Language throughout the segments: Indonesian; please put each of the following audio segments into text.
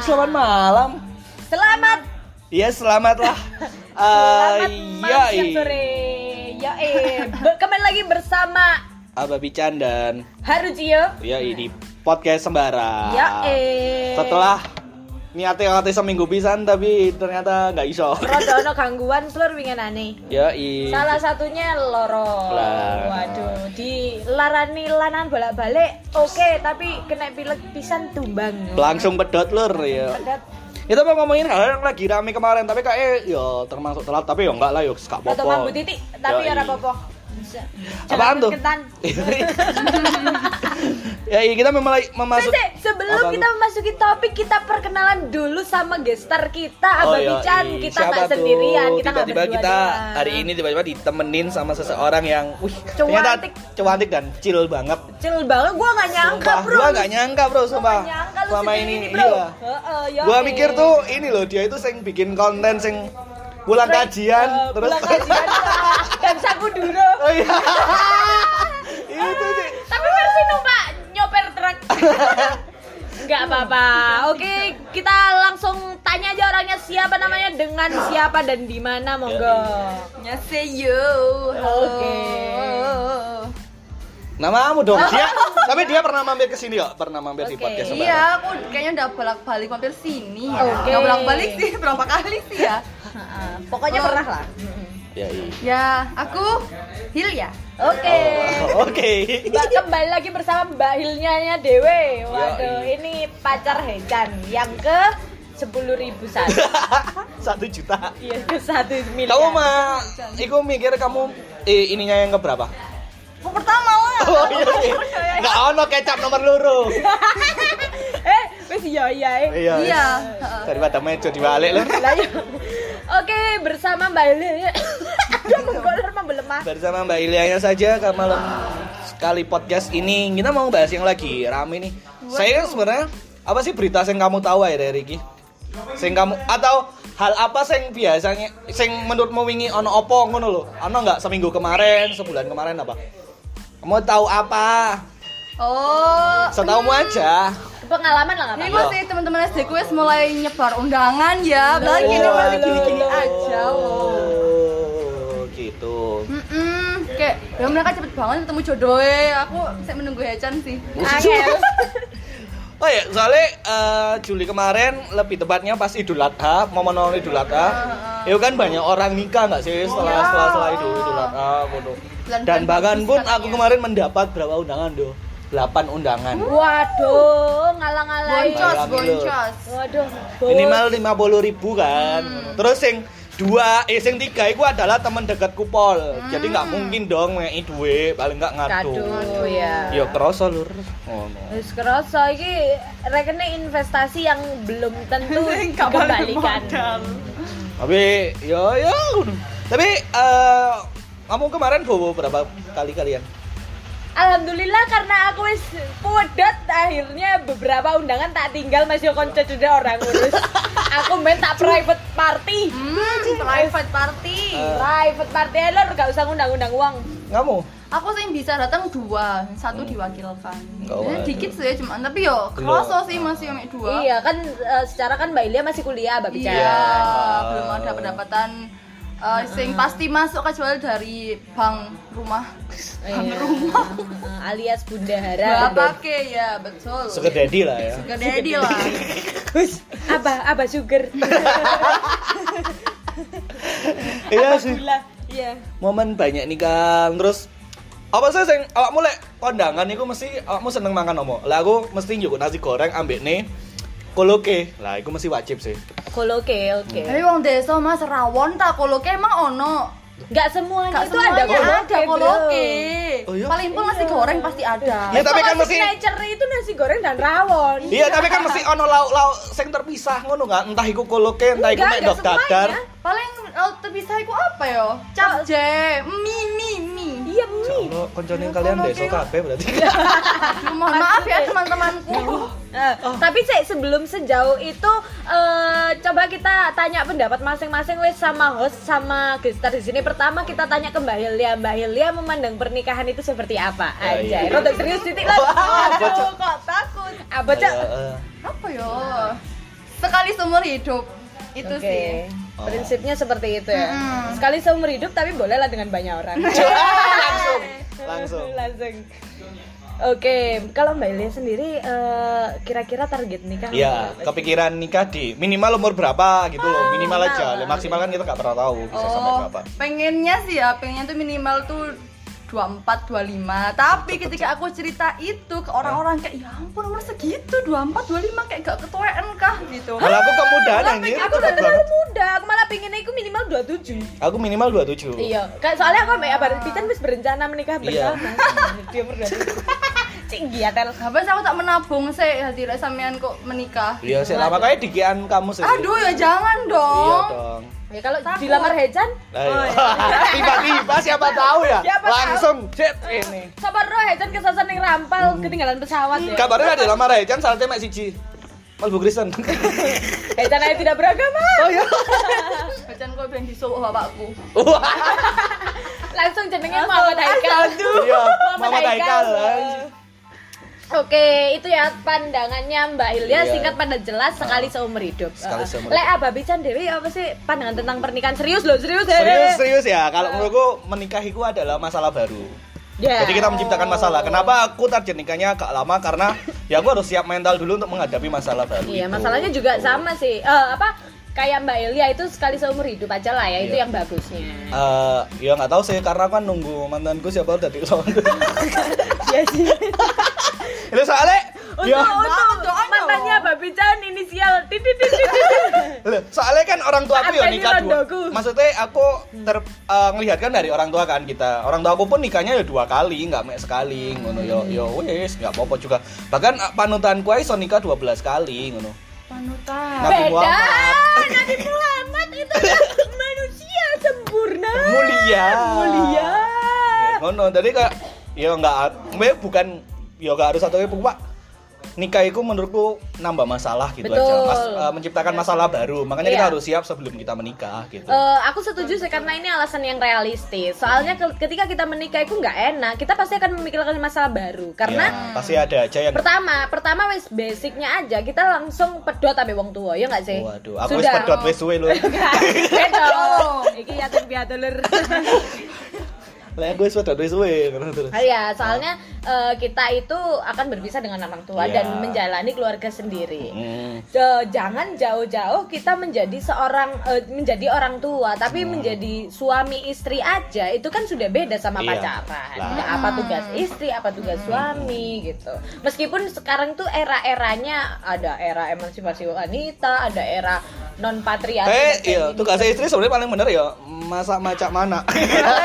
Selamat malam. Selamat Iya, selamat lah. Selamat malam siang iya, sore. Ya eh, kembali lagi bersama Aba Bican dan Harujiyo. ya ini podcast sembara. Ya eh. Setelah niatnya ngatnya seminggu pisan tapi ternyata nggak iso. Rodo ono gangguan seluruh wingenane. Ya i. Salah satunya loro. Lah. Waduh, di larani lanan bolak-balik oke, tapi kena pilek pisan tumbang. Langsung pedot lur ya. Pedat. Kita mau ngomongin hal yang lagi rame kemarin tapi kayak ya termasuk telat tapi ya enggak lah ya gak Foto apa-apa. mambu titik, tapi Yoi. Apa-apa. Apaan tuh? Ya iya, kita memulai memasuk Sese, sebelum Apa kita memasuki topik kita perkenalan dulu sama gestar kita Oh, Abang iya, Bican. Iya. kita nggak sendirian kita nggak tiba-tiba kita hari ini tiba-tiba ditemenin sama seseorang yang wih Cuantik. cuantik dan chill banget. Cil banget gua nggak nyangka Sumpah, bro. gua gak nyangka bro sumpah nggak nyangka lu selama ini nih, bro. iya. Heeh, ya gua mikir tuh ini loh dia itu sing bikin konten sing pulang kajian Eh, terus pulang kajian dan saku dulu oh iya itu sih tapi versi numpak nyoper truk Enggak apa-apa. Oke, kita langsung tanya aja orangnya siapa namanya dengan siapa dan di mana monggo. Annyeonghaseyo. Oke. namamu dong dia tapi dia pernah mampir ke sini kok pernah mampir di Oke. podcast. Iya, aku kayaknya udah bolak-balik mampir sini. Oke. Nggak bolak-balik sih, berapa kali sih ya? Pokoknya Oh. pernah lah. ya iya Ya, aku Hilya. Oke. Oh, oke Mbak kembali lagi bersama Mbak Hilnya Dewe. Waduh, Yoi. ini pacar Hecan yang ke sepuluh ribu satu. satu juta Iya, ke satu miliar. kamu mah iku mikir kamu eh, ininya yang keberapa Yang pertama lah. oh iya sih nggak ono kecap nomor luru eh, wes iya iya. eh. iya Iya. daripada mejo dibalik loh Lah, iya. Oke, bersama Mbak Hilya. Aduh, menggolor membelemah. bersama Mbak Ilianya saja ke malam sekali podcast ini. Kita mau bahas yang lagi rame nih. Saya sebenarnya apa sih berita yang kamu tahu ya dari Riki sing kamu atau hal apa sing biasanya sing menurutmu wingi ono opo ngono lho? Ono nggak seminggu kemarin sebulan kemarin apa? Kamu tahu apa? Oh, setahumu aja Pengalaman lah ini nggak Iya. masih teman-teman SD gue mulai nyebar undangan ya. Gini Oh, masih gini-gini aja oh gitu Mm-mm, kayak ya mereka cepet banget ketemu jodohnya. Aku saya menunggu Hechan sih. Angel. Oh ya, soalnya eh, Juli kemarin lebih tepatnya pas Idul Adha, momen Idul Adha, itu kan banyak orang nikah nggak sih setelah Iya. setelah setelah Idul Idul Adha, gitu. Dan bahkan pun aku kan, kemarin mendapat berapa undangan doh? 8 undangan. Waduh, ngalang-ngalain. Boncos, boncos. Waduh, Minimal 50 ribu kan. Hmm. Terus sing dua, eh sing tiga itu adalah teman dekat kupol. Jadi nggak Hmm. mungkin dong ngei duit, paling nggak ngadu. Kado ya. Ya kerasa lur. Oh, no. Wis kerasa iki rekening investasi yang belum tentu dikembalikan. Tapi ya ya. Tapi eh kamu kemarin bobo berapa kali kalian? Alhamdulillah karena aku wis pudet akhirnya beberapa undangan tak tinggal masih konco juga orang ngurus. aku main tak private party. Hmm, private party. Eh. Private party lor gak usah ngundang-undang uang. Kamu? Aku sih bisa datang dua, satu diwakilkan. Oh, Ya, aduh. dikit sih cuman tapi yo kerasa sih masih yang dua. Iya kan eh, secara kan Mbak Ilia masih kuliah Mbak Iya, bicara. belum ada pendapatan eh, sing pasti masuk kecuali dari bank rumah. Iya. alias Bundahara. Bapak ke ya, betul. Sugar daddy lah ya. Sugar daddy lah. Gus, apa apa sugar? Iya sih. Iya. Momen banyak nih kan. Terus apa sih sing awakmu lek kondangan iku mesti awakmu seneng mangan omo. Lah aku mesti njuk nasi goreng ambek nih koloke. Lah iku mesti wajib sih. Kalau oke oke. Tapi wong desa Mas rawon tak koloke emang ono. Enggak semuanya Gak itu ada semuanya koloke. ada koloke. Oh iya? Paling pun nasi goreng pasti ada. Ya, tapi kan mesti- signature itu nasi goreng dan rawon. Iya, tapi kan mesti ono lauk-lauk sing terpisah ngono kan. Entah iku koloke, entah iku mek dok dadar. Paling oh, terpisah iku apa yo? Capje, mie mie Iya, Ya mie. Allah, koncone kalian desa kok. kabeh berarti. Aduh, mohon maaf ya teman-temanku. Eh, Tapi sih sebelum sejauh itu eh, coba kita tanya pendapat masing-masing wes sama host sama gestar di sini. Pertama kita tanya ke Mbak Hilya. Mbak Hilya memandang pernikahan itu seperti apa? Ya, Aja. iya. Rodok serius titik lah. Aduh, kok takut. Apa cak? Eh. Apa yo? sekali seumur hidup itu Oke. sih Oh. Prinsipnya seperti itu ya. Mm-mm. Sekali seumur hidup tapi bolehlah dengan banyak orang. langsung langsung. Oke, kalau Mbak Ilia sendiri eh, kira-kira target nikah Iya, sih? kepikiran nikah di minimal umur berapa gitu loh, minimal aja. Maksimal kan kita nggak pernah tahu bisa sampai oh berapa. pengennya sih ya pengennya tuh minimal tuh 24 25 tapi ketika aku cerita itu ke orang-orang kayak ya ampun umur segitu 24 25 kayak gak ketuaan kah gitu Kalau aku kemudahan Lah, anjir. Aku udah cepet terlalu muda, aku malah pinginnya itu minimal 27 Aku minimal 27. Iya, kayak soalnya aku sama Abang Pican wis berencana menikah Iya. bersama Dia umur 27 Cing giatel Habis aku tak menabung sih hati sampean kok menikah. Iya, sih lama kayak dikian kamu sih. Aduh ya jangan dong. Iya dong. Ya kalau Takut. dilamar Hejan Nah, iya. Tiba-tiba siapa tahu ya? Siapa. Langsung jet ini. Sabar roh Hejan kesasar ning rampal Hmm. ketinggalan pesawat ya Kabarnya ada lamar kan salatnya mek siji. Malbu Kristen. Hejan aja tidak beragama Oh iya. Bacan kok ben disuwuk bapakku. Langsung jenenge Muhammad Haikal Iya, Muhammad Haikal. Oke, itu ya pandangannya Mbak Hilya Iya. singkat pada jelas sekali seumur hidup. Sekali Eh, seumur Lek Abah Bican Dewi apa sih pandangan tentang pernikahan serius loh, serius ya. Serius serius ya. Kalau menurutku menikah itu adalah masalah baru. Ya. Jadi kita menciptakan masalah. Kenapa aku target nikahnya agak lama? Karena ya aku harus siap mental dulu untuk menghadapi masalah baru. Iya, itu. masalahnya juga Gitu. sama sih. Eh, apa kayak Mbak Ilya itu sekali seumur hidup aja lah ya, itu Iya. yang bagusnya. Eh, ya nggak tahu sih karena aku kan nunggu mantanku siapa udah di Iya sih. Itu soalnya Untuk, ya, untuk doanya mantannya. Mbak Bican inisial titit titit titit. Loh, soalnya kan orang tua aku ya nikah dua. Maksudnya aku ter eh, ngelihat kan dari orang tua kan kita. Orang tua aku pun nikahnya ya dua kali, nggak mek sekali ngono yo yo wes nggak apa-apa juga. Bahkan eh, panutanku aja iso nikah 12 kali ngono. Panutan. Nabi Beda. Muhammad. Nabi Muhammad itu manusia sempurna. Mulia. Mulia. Ya, ngono jadi kayak ya nggak me- bukan ya nggak harus satu kali pak nikah itu menurutku nambah masalah gitu aja Betul. Mas, eh, menciptakan masalah baru makanya kita Iya. harus siap sebelum kita menikah gitu Eh, aku setuju sih karena ini alasan yang realistis. Soalnya ke- ketika kita menikah itu nggak enak, kita pasti akan memikirkan masalah baru. Karena Ya, pasti ada aja yang pertama, pertama wis basicnya aja kita langsung pedot sampai wong tua, ya nggak sih? waduh aku wis pedot wis suwe lho Beda. Iki yatim piatu lur. lah suwe ngono terus Ah, Iya, soalnya eh, kita itu akan berpisah dengan orang tua Iya. dan menjalani keluarga sendiri. Hmm. Eh, jangan jauh-jauh kita menjadi seorang eh, menjadi orang tua, tapi menjadi suami istri aja itu kan sudah beda sama Iya. pacaran. Lah. Nah, apa tugas istri, apa tugas suami gitu. Meskipun sekarang tuh era-eranya ada era emansipasi wanita, ada era non patriarki. eh iya tugasnya istri sebenarnya paling bener ya masak macak mana Inilah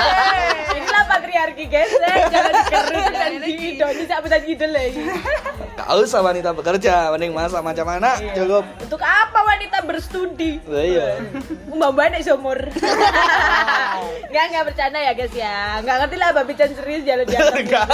patriarki guys, jangan dikerut dan diidoni sampai tadi ide lagi. gak usah wanita bekerja mending masak macam mana cukup Untuk apa wanita berstudi? Iya Mbak Mbak nek seumur. Enggak enggak bercanda ya guys ya. Enggak ngerti lah babi serius jalan-jalan. enggak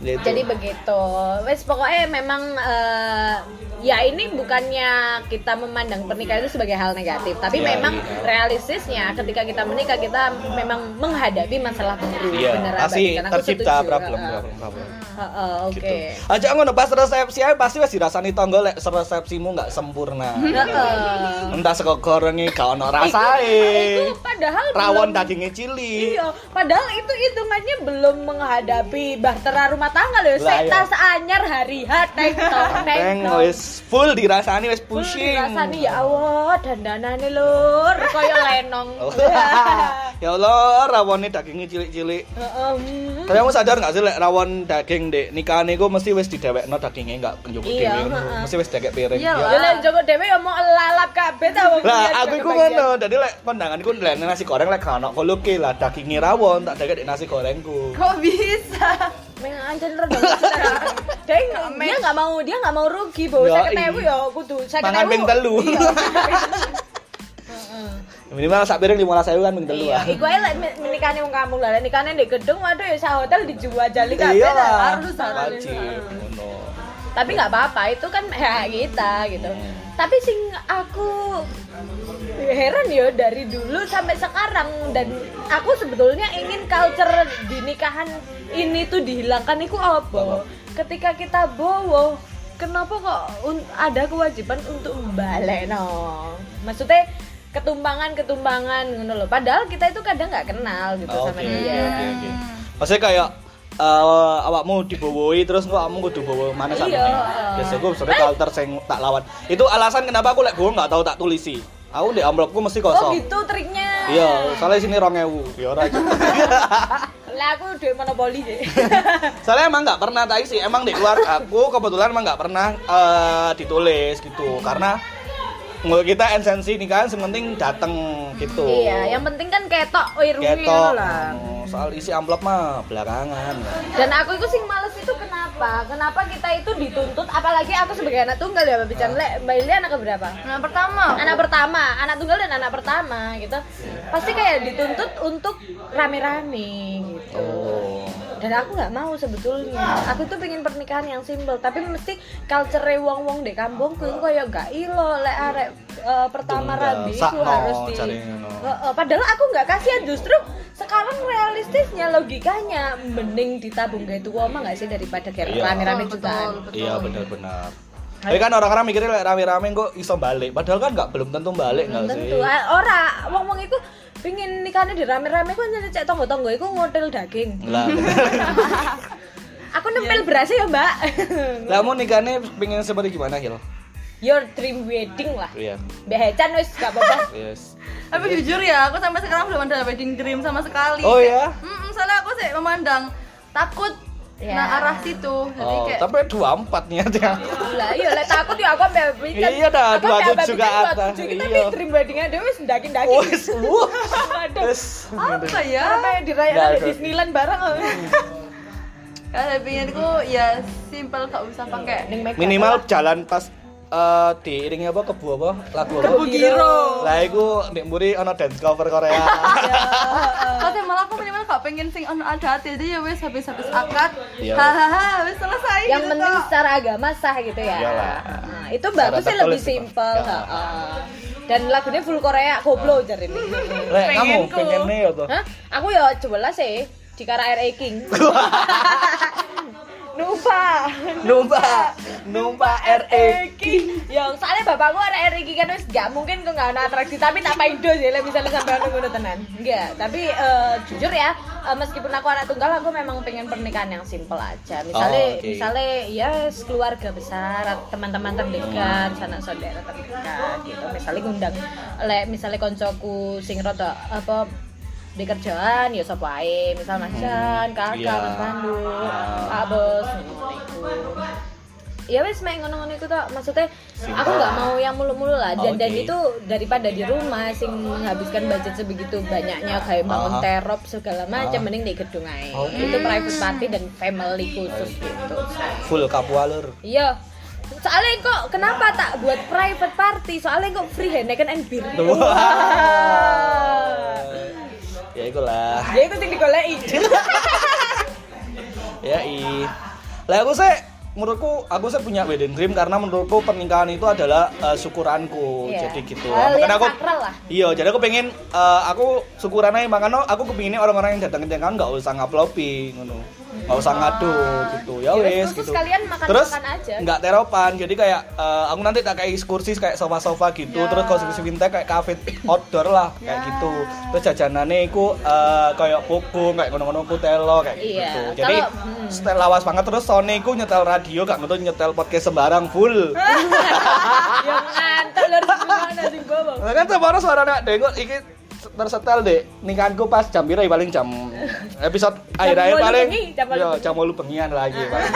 gitu. Jadi begitu. Wes pokoknya memang eh, ya ini bukannya kita memandang pernikahan itu sebagai hal negatif, tapi Ya, memang iya. realistisnya ketika kita menikah kita memang menghadapi masalah baru. iya Bener, pasti Abang. Aku tercipta problem Heeh. problem problem Heeh, Oke. gitu. Aja ngono pas resepsi pasti wis dirasani tangga lek resepsimu nggak sempurna. Heeh. Entah sego gorenge gak ono Itu padahal Rawon belum- dagingnya cilik. Iya, padahal itu hitungannya belum menghadapi bahtera rumah tangga loh. Lah, Saya tas anyar hari H teng tong teng Teng tong. wis full dirasani wis Full pushing. dirasani ya Allah dandanane lur koyo lenong. Ya Allah, rawonnya dagingnya cilik-cilik. Heeh, hmm. Tapi kamu sadar nggak sih lek rawon daging dek nikahan iku mesti wis didewekno dagingnya nggak njupuk Iya, dhewe. heeh. Mesti wis dagek piring. Iya Ya. lah. Ya Joko dhewe ya mau lalap kabeh ta wong Lah aku iku kebagian. ngono, dadi lek kondanganku lek nasi goreng lek gak ono lah dagingnya rawon tak dagek di nasi gorengku. Kok bisa? Meng anjen rada Dia nggak- dia nggak mau dia nggak mau rugi. Yoi. Saya ketewu ya kudu saya Mangan ping telu. Iya. Minimal sak piring 15.000 kan ping telu Iya, iku ae lek menikahane wong kampung lah, nikahane di gedung waduh ya sa hotel dijual jali kabeh Iya lah. lah, harus harus. wajib. Tapi nggak apa-apa, itu kan hak kita gitu. Tapi sing aku heran ya dari dulu sampai sekarang. Dan aku sebetulnya ingin culture di nikahan ini tuh dihilangkan. Itu apa? Ketika kita bowo kenapa kok ada kewajiban untuk balik no? Maksudnya ketumpangan ketumpangan ngono loh padahal kita itu kadang nggak kenal gitu Oh, sama oke, dia. oke, oke. Maksudnya kayak eh, awakmu dibowoi terus kok awakmu kudu bawa mana sama Iya. Biasa gue sebenarnya kalter sing tak lawan. Itu alasan kenapa aku lek bohong nggak tahu tak tulisi. Aku di amplopku mesti oh kosong. gitu triknya Iya, soalnya sini rong ewu. Ya ora. lah aku udah monopoli deh soalnya emang nggak pernah tak isi. Emang di luar aku kebetulan emang nggak pernah eh, ditulis gitu. Karena menurut kita esensi ini kan sementing dateng gitu. iya yang penting kan ketok wirwi Ketok. lah Oh, soal isi amplop mah belakangan. dan aku itu sing males itu kenapa kenapa kita itu dituntut apalagi aku sebagai anak tunggal ya Mbak Bican Lek, Mbak Ilia anak berapa Nah, pertama. anak pertama anak tunggal dan anak pertama gitu pasti kayak dituntut untuk rame-rame gitu Oh. Dan aku nggak mau sebetulnya aku tuh pengen pernikahan yang simple tapi mesti culture wong wong di kampungku itu kayak gak ilo lek arek eh, pertama rabi itu harus di. Eh, eh, padahal aku nggak kasihan justru sekarang realistisnya logikanya mending ditabung kayak tua mah nggak sih daripada kayak Iya. rame-rame jutaan betul. Iya benar-benar. Tapi kan orang-orang mikirnya rame-rame kok iso balik. Padahal kan nggak belum tentu balik nggak sih? tentu Ah, ora wong wong itu pingin nikahnya di rame-rame kan jadi cek tonggo-tonggo itu ngotel daging Lah, aku nempel berasnya ya mbak lah mau nikahnya pengen seperti gimana Hil? your dream wedding lah Iya. behecan wis gak apa-apa Yes. Tapi jujur ya, aku sampai sekarang belum ada wedding dream sama sekali. Oh ya? Hmm, soalnya aku sih memandang takut Ya. nah arah situ. Jadi Oh, kayak tapi dua empat niatnya. lah iya lah takut ya aku ambil bican Iya dah, dua tujuh atas. tujuh, kita Iya. di dream weddingnya dia wis dakin-dakin Wes, wuh. Waduh. Wes. apa ya? sampai dirayakan Nggak, di. Disneyland bareng Kalau pengenku ya simple gak usah pakai Minimal jalan pas eh diiringi apa kebu apa lagu apa? Kebu Giro. Lah iku nek mburi ana dance cover Korea. Tapi malah aku minimal gak pengen sing ono adat jadi ya wes habis-habis akad. Iya. Hahaha, wes selesai. yang gitu penting toh. secara agama sah gitu ya Iyalah. Nah, itu Secara bagus sih lebih Ya. heeh. dan lagunya full Korea koplo jar ini Lek kamu pengennya apa? Hah? aku ya coba sih di Kara RA King Nupa Numpa, numpa RE. Ya, soalnya bapakku ada RE kan wis gak mungkin kok gak ada atraksi tapi tak paido sih lah misalnya sampai ono ngono tenan. Enggak, tapi eh, jujur ya, eh, meskipun aku anak tunggal aku memang pengen pernikahan yang simple aja. Misalnya Oh, oke. misalnya ya keluarga besar, teman-teman terdekat, sanak saudara terdekat gitu. Misalnya ngundang lek misalnya koncoku sing rada apa di kerjaan ya sapa ae misal Mas Jan, Kakak, Iya. Mas Pandu, Ah. Pak Bos. Ya wes main ngono-ngono itu tok. Maksudnya aku nggak mau yang mulu-mulu lah. Dan, dan Oke. itu daripada di rumah sing menghabiskan budget sebegitu banyaknya kayak bangun Ah. terop segala macam Ah. mending di gedung aja. Oke. Itu private party dan family khusus gitu. Full kapualer. Iya. Soalnya kok kenapa tak buat private party? Soalnya kok free Heineken and beer. ya itulah. Ya itu sing digoleki. Ya i. Lah aku sih menurutku aku sih punya wedding dream karena menurutku pernikahan itu adalah eh, syukuranku. Iya. Jadi gitu. Makanya yang aku. Iya, jadi aku pengen eh, aku syukuran aja makanya aku kepinginnya orang-orang yang datang ke nikahan nggak usah nguplopi ngono. Nggak usah ngadu gitu. Ya Ya wes, gitu. kalian makan-makan Terus nggak teropan. Jadi kayak eh, aku nanti tak kayak kursi kayak sofa-sofa gitu. Ya. Terus kalau kursi vintage kayak cafe outdoor lah kayak gitu. Terus jajanannya iku eh, kayak buku kayak ngono-ngono kutelo kayak Iya, gitu. Jadi hmm. setel lawas banget terus Sony iku nyetel radio gak ngerti nyetel podcast sembarang full. Yang ngantuk lur gimana sing bawa. Lah kan sembarang suaranya dengok iki tersetel deh nikahanku pas jam pira ya, paling jam episode akhir-akhir paling bengi, jam Iya, 8 bengian lagi paling.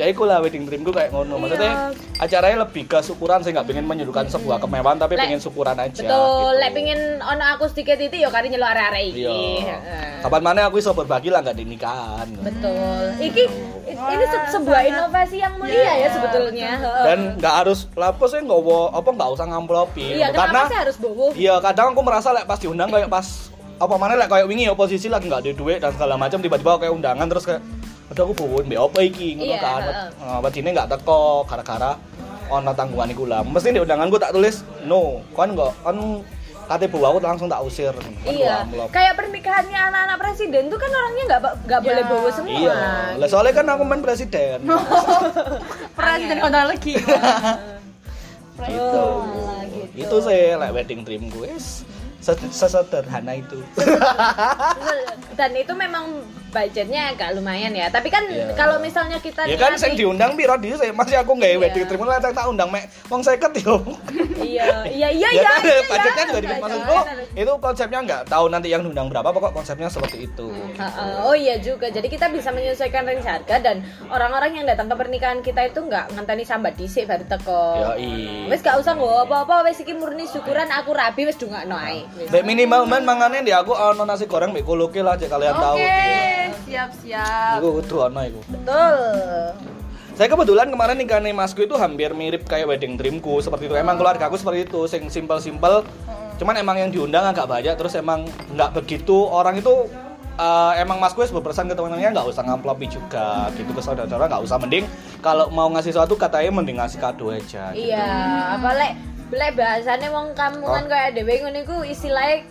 ya iku lah wedding dreamku kayak ngono maksudnya acaranya lebih ke syukuran saya nggak pengen menyuguhkan sebuah kemewahan tapi pengen syukuran aja Betul, gitu. lek pengin ono akustik itu ya kari nyeluk arek-arek iki. Iya. Kapan mana aku iso berbagi lah nggak di nikahan. Betul. Iki ini se- sebuah inovasi yang mulia ya sebetulnya. Heeh. Dan nggak harus lapo sih nggak wo- apa nggak usah ngamplopi. Iya, Karena sih harus bobo? Iya, kadang aku merasa lek pas diundang kayak pas apa mana lek kayak wingi oposisi lagi nggak ada duit dan segala macam tiba-tiba kayak undangan terus kayak udah aku bawa mbak apa iki ngono Iya, kan. heeh. Nah, Wajine nggak teko gara-gara ono tanggungan iku lah. Mesti di undanganku tak tulis no, kan nggak kan kate bu aku langsung tak usir. Kan Iya, kayak pernikahannya anak-anak presiden tuh kan orangnya nggak nggak boleh Ya. bawa semua. Iya, lah soalnya kan aku main presiden. Presiden kontra lagi. gitu. Alah, gitu. Itu sih like wedding dream gue. Ses- Sesederhana itu. Dan itu memang budgetnya agak lumayan ya. Tapi kan Iya. kalau misalnya kita ya kan nih- diundang piro dhisik masih aku nggak Iya. wedding dream lah tak undang mek wong 50 yo. Iya, iya, iya, ya iya. kan iya, budgetnya juga Iya, maksudku iya. itu konsepnya nggak tahu nanti yang diundang berapa pokok konsepnya seperti itu Heeh, Oh iya juga, jadi kita bisa menyesuaikan range harga dan orang-orang yang datang ke pernikahan kita itu nggak ngenteni sambat dhisik baru teko. Wes gak usah nggo apa-apa, wes iki murni syukuran aku rabi wes dungakno ae. Minimal men mangane di aku ono nasi goreng mbek koloke lah cek kalian tahu Oke, siap-siap. Iku kudu ono iku. Betul. Saya kebetulan kemarin nikahnya masku itu hampir mirip kayak wedding dreamku seperti itu. Emang keluarga aku seperti itu, sing simple-simple. Cuman emang yang diundang agak banyak terus emang nggak begitu orang itu eh, emang mas gue berpesan ke teman-temannya nggak usah ngamplopi juga gitu ke saudara-saudara nggak usah mending kalau mau ngasih sesuatu katanya mending ngasih kado aja gitu. Iya, apa lek lek bahasane wong kampungan Oh. kayak dhewe ngono iku istilahnya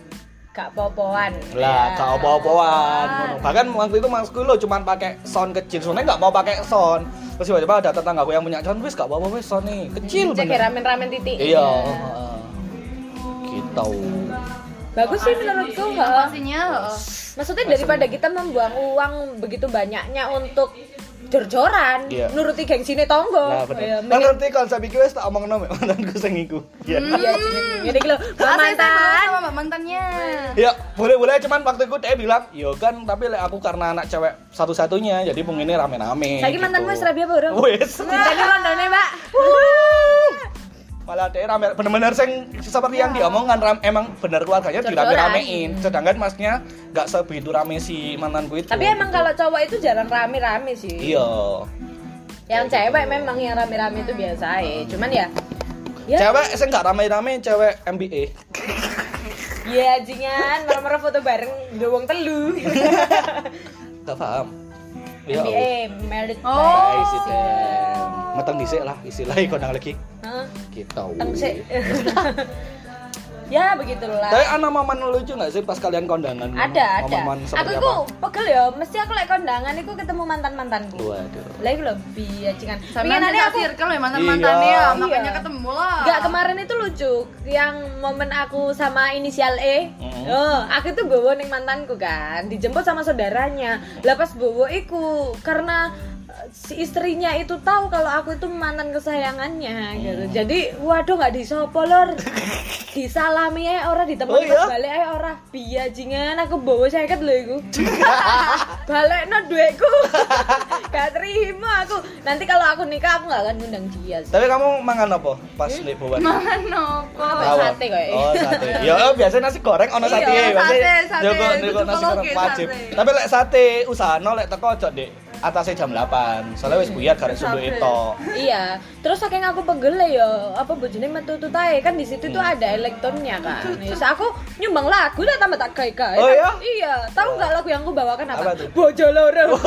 gak popoan. lah Ya. gak apa-apaan ngono. bahkan waktu itu masku lo cuman pakai sound kecil soalnya nggak mau pakai sound terus tiba-tiba ada tetanggaku yang punya sound wis gak apa-apa wis sound nih kecil Cek bener ramen-ramen titik. iya heeh. gitu Bagus sih menurutku, heeh. Maksudnya daripada kita membuang uang begitu banyaknya untuk jor-joran, Iya. nuruti gengsine tonggo. Nah, Ya, bener. Kan mending- ngerti konsep iki wis tak omongno mek mantanku sing iku. Iya. Iya, lho, saya mantan. sama mantannya. Ya, boleh-boleh cuman waktu itu dia bilang, "Yo kan, tapi lek aku karena anak cewek satu-satunya, jadi pengennya rame-rame." Saiki mantanmu wis rabi apa urung? Wis. Cintanya kondone, Mbak. Malah rame bener-bener sing seperti yang diomongkan ram, emang bener keluarganya dirame-ramein. Sedangkan masnya nggak sebegitu rame si mantanku itu. Tapi emang kalau cowok itu jarang rame-rame sih. Iya. Yang cewek memang yang rame-rame itu biasa ya. Cuman ya Ya, Cewek sing nggak rame-rame cewek MBA. Iya, jingan, merem-merem foto bareng di wong telu. Gak paham. Ya. MBA, married Oh. by- Guys, itu. Meteng dhisik lah istilahnya kondang lagi. Gitu. Teng sik. ya begitulah. Tapi ana momen lucu nggak sih pas kalian kondangan? ada ada Momen aku apa? pegel ya mesti aku lek kondangan iku ketemu mantan mantanku Waduh. lah iku lebih ya cingan Sama Pengenannya nanti aku circle ya mantan-mantannya Iya. ya, makanya Iya. ketemu lah. Enggak kemarin itu lucu yang momen aku sama inisial E Mhm. oh, aku tuh bawa ning mantanku kan dijemput sama saudaranya lah pas bawa iku karena si istrinya itu tahu kalau aku itu mantan kesayangannya gitu Hmm. jadi waduh nggak disopo lor disalami aja ora ditemen Oh, iya? balik aja ora biajingan aku bawa seket lho iku balik no duitku gak terima aku nanti kalau aku nikah aku nggak akan ngundang dia sih. Tapi kamu mangan apa pas Hmm? nek bawa? Mangan. Apa? Sate kok, Oh, sate. Ya, biasa nasi goreng ono Iya, sate. sate, sate. Kudu ndek nasi goreng wajib. sate. Tapi lek sate usahano lek teko ojo Dek. Atasnya jam 8. Soalnya wis buyar karek sunduk itu. Iya, terus saking aku pegel ya, apa bojone metu tutae kan di situ tuh Hmm. ada elektronnya kan. Terus aku nyumbang lagu lah tambah tak gawe-gawe. Oh, iya? Iya, tahu nggak lagu yang aku bawakan apa? Apa tuh? Bojo loro.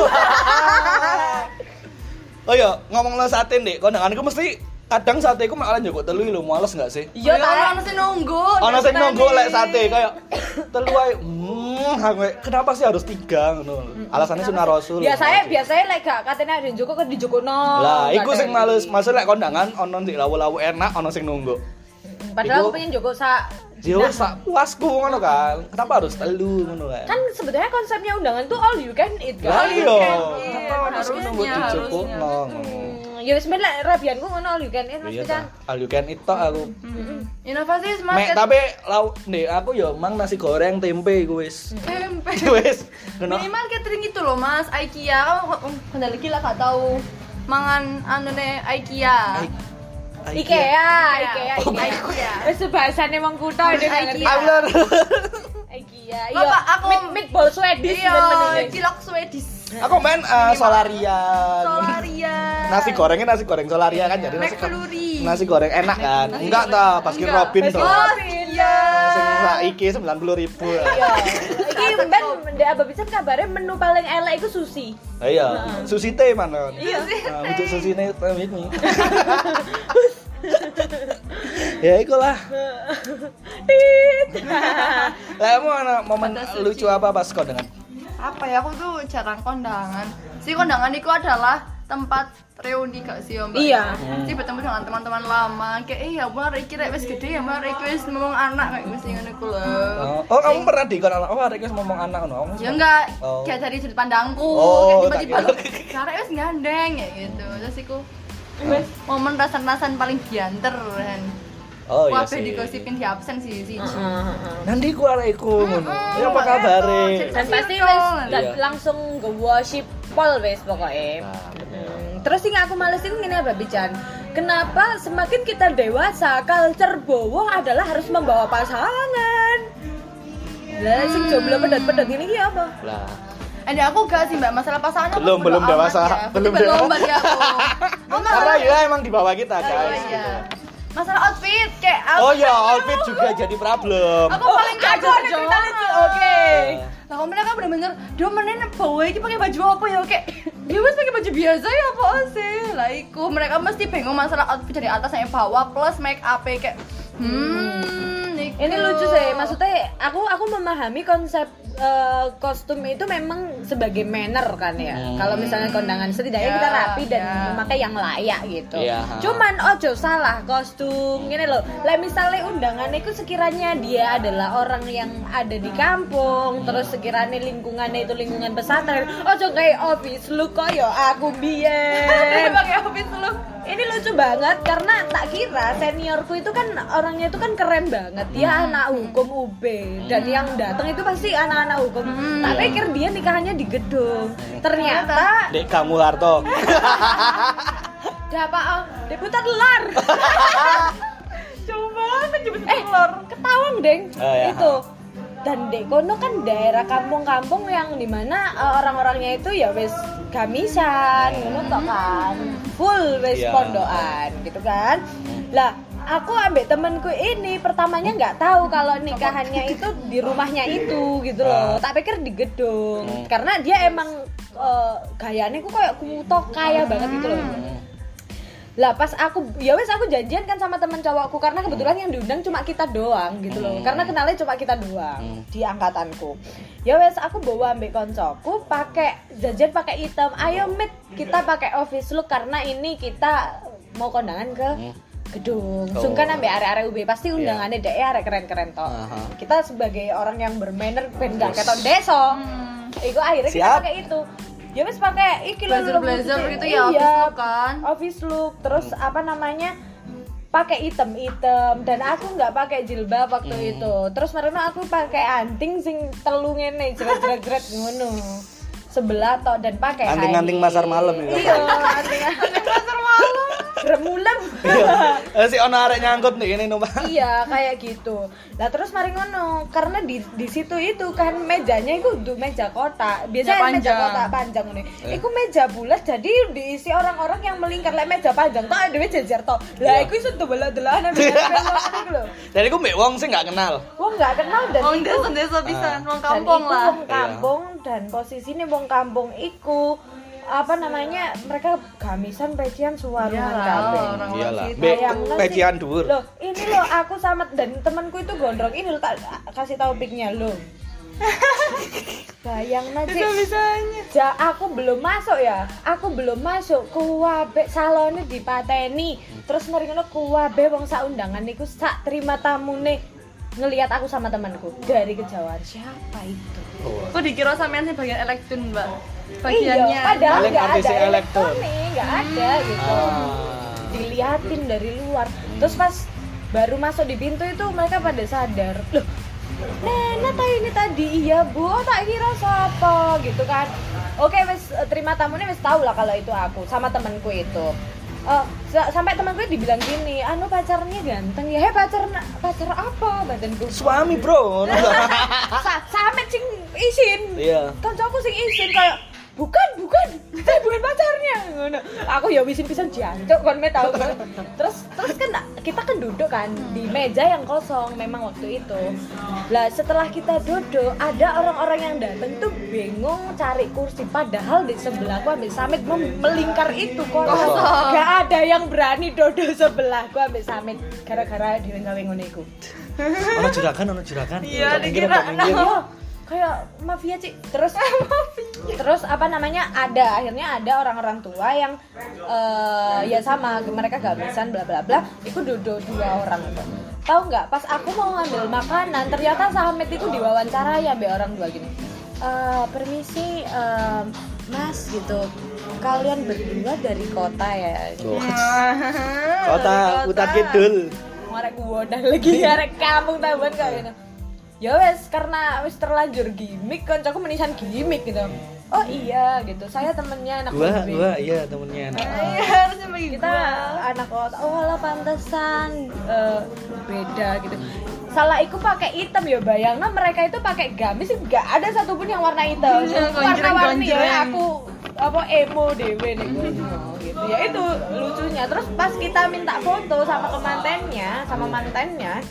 Oh iya, ngomong lo sate Dek. Kondangan iku mesti kadang sate iku malah njoko telu lho, males enggak sih? Iya, Iya, tak ono sing nunggu. Ono sing dari nunggu lek sate kayak telu ae. Hmm, kenapa sih harus tiga ngono? Alasannya sunah rasul. Biasanya biasanya lek gak katene ada Joko kan di Joko no. Lah, iku sing males. Maksud lek kondangan ono sing lawu-lawu enak, ono sing nunggu. Padahal Iku- aku pengen Joko sa Ya wis sak puasku ngono kan. Kenapa harus telu ngono kan? kan sebetulnya konsepnya undangan tuh all you can eat Lah kan. iya. can eat. Kenapa harus nunggu dijupuk harusnya. Ya wis lek rabianku ngono all you can eat Iya mesti ta. kan. All you can eat tok aku. Mm-mm. Inovasi Mek market tapi lau nih aku ya mang nasi goreng tempe iku wis. tempe. Wis. Ngono. Minimal catering itu loh mas, IKEA kamu oh, lagi lah gak tahu mangan anu nih IKEA. Ikea, Ikea, Oh, Ikea. IKEA. Wis bahasane wong kutho ini. Ikea. Ikea. Iya. Bapak, aku- Meat- meatball Swedish Iya, cilok Swedish. Aku main eh, solarian. Solaria. Nasi gorengnya nasi goreng solaria kan jadi nasi McFlurry. nasi goreng enak kan? Enggak ta, Baskin. Robin tuh. Robin. iya. Sing saiki 90 ribu. Iya. Iki ben ndek apa bisa kabare menu paling elek iku sushi. Iya, sushi teh mana? Iya. Nah, bujuk sushi nih ini. ya ikulah lah ada momen lucu apa pas kau dengan apa ya aku tuh jarang kondangan. Si kondangan itu adalah tempat reuni gak sih om Iya. si bertemu dengan teman-teman lama kayak eh ya benar iki rek wis gede ya benar iki wis ngomong anak kayak wis ngono ku lho. Oh, oh kamu pernah di kono oh ada yang ngomong anak no kamu ya enggak Oh. kayak dari sudut pandangku Oh, kayak tiba-tiba tak kira. karek wis gandeng ya gitu. Terus iku wis momen rasan-rasan paling dianter kan oh iya sih digosipin di absen sih sih nanti ku arek iku ngono ya apa kabar Dan pasti wis dan Iya. langsung nge worship Paul wis pokoknya. Nah. Hmm, Terus sing aku males itu gini apa Bican? Kenapa semakin kita dewasa, culture bawah adalah harus membawa pasangan. Lah sing jomblo pedot-pedot gini ki apa? lah ada aku gak sih mbak masalah pasangannya aku Belum, belum dewasa. ya. Belum lomba ya aku oh, karena ya emang di bawah kita Oh, guys iya. gitu. Masalah outfit kayak aku oh ya outfit juga jadi problem aku paling Aku kacau ada cerita lucu. Oke. Lah kok mereka bener-bener do menen bawa iki pakai baju apa ya kayak ya wes pakai baju biasa ya apa sih lah iku mereka mesti bingung masalah outfit dari atas sampai bawah plus make up kayak hmm. Ini lucu sih, maksudnya aku aku memahami konsep eh, kostum itu memang sebagai manner kan ya. Hmm. Kalau misalnya kondangan setidaknya Ya, kita rapi dan ya. memakai yang layak gitu. Iya. Cuman ojo salah kostum gini loh. Lah misalnya undangan itu sekiranya dia adalah orang yang ada di kampung, terus sekiranya lingkungannya itu lingkungan pesantren, ojo kayak office lu koyo aku biyen. pakai outfit lu Ini lucu banget karena tak kira seniorku itu kan orangnya itu kan keren banget. Dia anak hukum UB dan yang datang itu pasti anak-anak hukum. Tak pikir dia nikahannya di gedung. Ternyata dek kamu Harto dapat oh, deputat lar. Coba menyebut eh, ketawang deng Oh, ya. itu. Dan dek kono kan daerah kampung-kampung yang di mana eh, orang-orangnya itu ya wis gamisan, ngono tok kan. Full wis Iya. pondokan gitu kan. Lah aku ambek temenku ini pertamanya nggak tahu kalau nikahannya itu di rumahnya itu gitu loh. Ah. Tak pikir di gedung. Hmm. Karena dia emang eh, gayanya ku kayak kutok kaya banget gitu loh. Lah pas aku ya wes aku janjian kan sama temen cowokku karena kebetulan yang diundang cuma kita doang gitu loh. Hmm. Karena kenalnya cuma kita doang Hmm. di angkatanku. Ya wes aku bawa ambek koncoku pakai janjian pakai hitam. Ayo mit kita pakai office look karena ini kita mau kondangan ke Hmm. gedung. Oh. Sungkan ambek area-area UB pasti Iya. undangannya dek arek keren-keren toh. Aha. Kita sebagai orang yang bermanner ben gak Yes. ketok deso. Iku akhirnya kita Siap. pakai itu. Ya wes pakai iki blazer-blazer lho, gitu ya iya, office look kan? office look. Terus apa namanya pakai item item dan aku nggak pakai jilbab waktu Hmm. itu. Terus mereka aku pakai anting sing telu ngene jerat jerat jerat ngono sebelah tok dan pakai Anting-anting pasar malam itu. iya anting anting pasar malam. Remulem Eh, si ono arek nyangkut nih ini numpak. Iya kayak gitu. Lah terus mari ngono karena di di situ itu kan mejanya itu untuk meja kotak. Biasanya Meja meja panjang. kotak panjang nih. Eh. itu meja bulat jadi diisi orang-orang yang melingkar lek meja panjang tuh ada jajar toh lah Iya. itu iso loh jadi aku mbak wong sih nggak kenal. Wong nggak kenal dan Wong iku- desa-desa bisa, wong kampung iku lah. wong kampung dan posisinya wong kampung iku apa namanya mereka gamisan pecian suarungan Iyalah, kabeh. iyalah. pecian dhuwur. Loh, ini loh aku sama dan temanku itu gondrong. Ini loh tak kasih tahu piknya loh. Bayang nanti Bisa-bisanya. ja, aku belum masuk ya. Aku belum masuk. Kuwabe salone dipateni. Terus mari ngono kuwabe wong sak undangan niku sak terima tamune ngelihat aku sama temanku dari kejauhan. Siapa itu? Kok dikira sampean sih bagian elektron, Mbak? Bagiannya. Iya, padahal nggak ada elektron. elektronik, nggak ada gitu. Ah. diliatin dari luar terus pas baru masuk di pintu itu mereka pada sadar loh Nena tadi ini tadi iya bu oh, tak kira siapa gitu kan oke wes eh, terima tamunya wes tahu lah kalau itu aku sama temanku itu Sa- sampai temanku dibilang gini anu pacarnya ganteng ya. Heh pacar pacar apa? Badanku. Suami bro. Sa sampe sing isin. Iya. Kancaku sing isin kayak bukan bukan. Saya bukan pacarnya. Ngono. Aku ya wisin pisan jancuk kon me tau. Kan terus terus kan kita kan duduk kan di meja yang kosong memang waktu itu. Lah setelah kita duduk ada orang-orang yang datang tuh bingung cari kursi. Padahal di sebelahku ambil samit melingkar itu kosong Kosong. gak ada yang berani duduk sebelahku ambil samit gara-gara dia gawe ngono iku Ono juragan, ono juragan. Iya, dikira kayak mafia sih terus terus apa namanya ada akhirnya ada orang-orang tua yang eh, ya sama mereka gabisan bla bla bla itu duduk dua orang. Itu tahu nggak? Pas aku mau ngambil makanan ternyata Samet itu diwawancara ya be orang dua gini. "Eh, permisi em, mas gitu. Kalian berdua dari kota ya? Loh. Kota Hutan Kidul. Marek dan lagi arek kampung tahuan kayak gitu. Ya wes karena wes terlanjur gimmick koncoku menisan gimmick gitu. Oh iya gitu. Saya temennya anak Gua, gimmick. gua iya temennya. Nah, Iya, harusnya bagi Kita anak kota. Oh lah pantesan eh, beda gitu. Salah iku pakai hitam ya bayangnya mereka itu pakai gamis nggak ada satupun yang warna hitam. Iya, Warna-warni ya aku apa emo dewe nih gitu ya itu lucunya terus pas kita minta foto sama kemantennya sama mantannya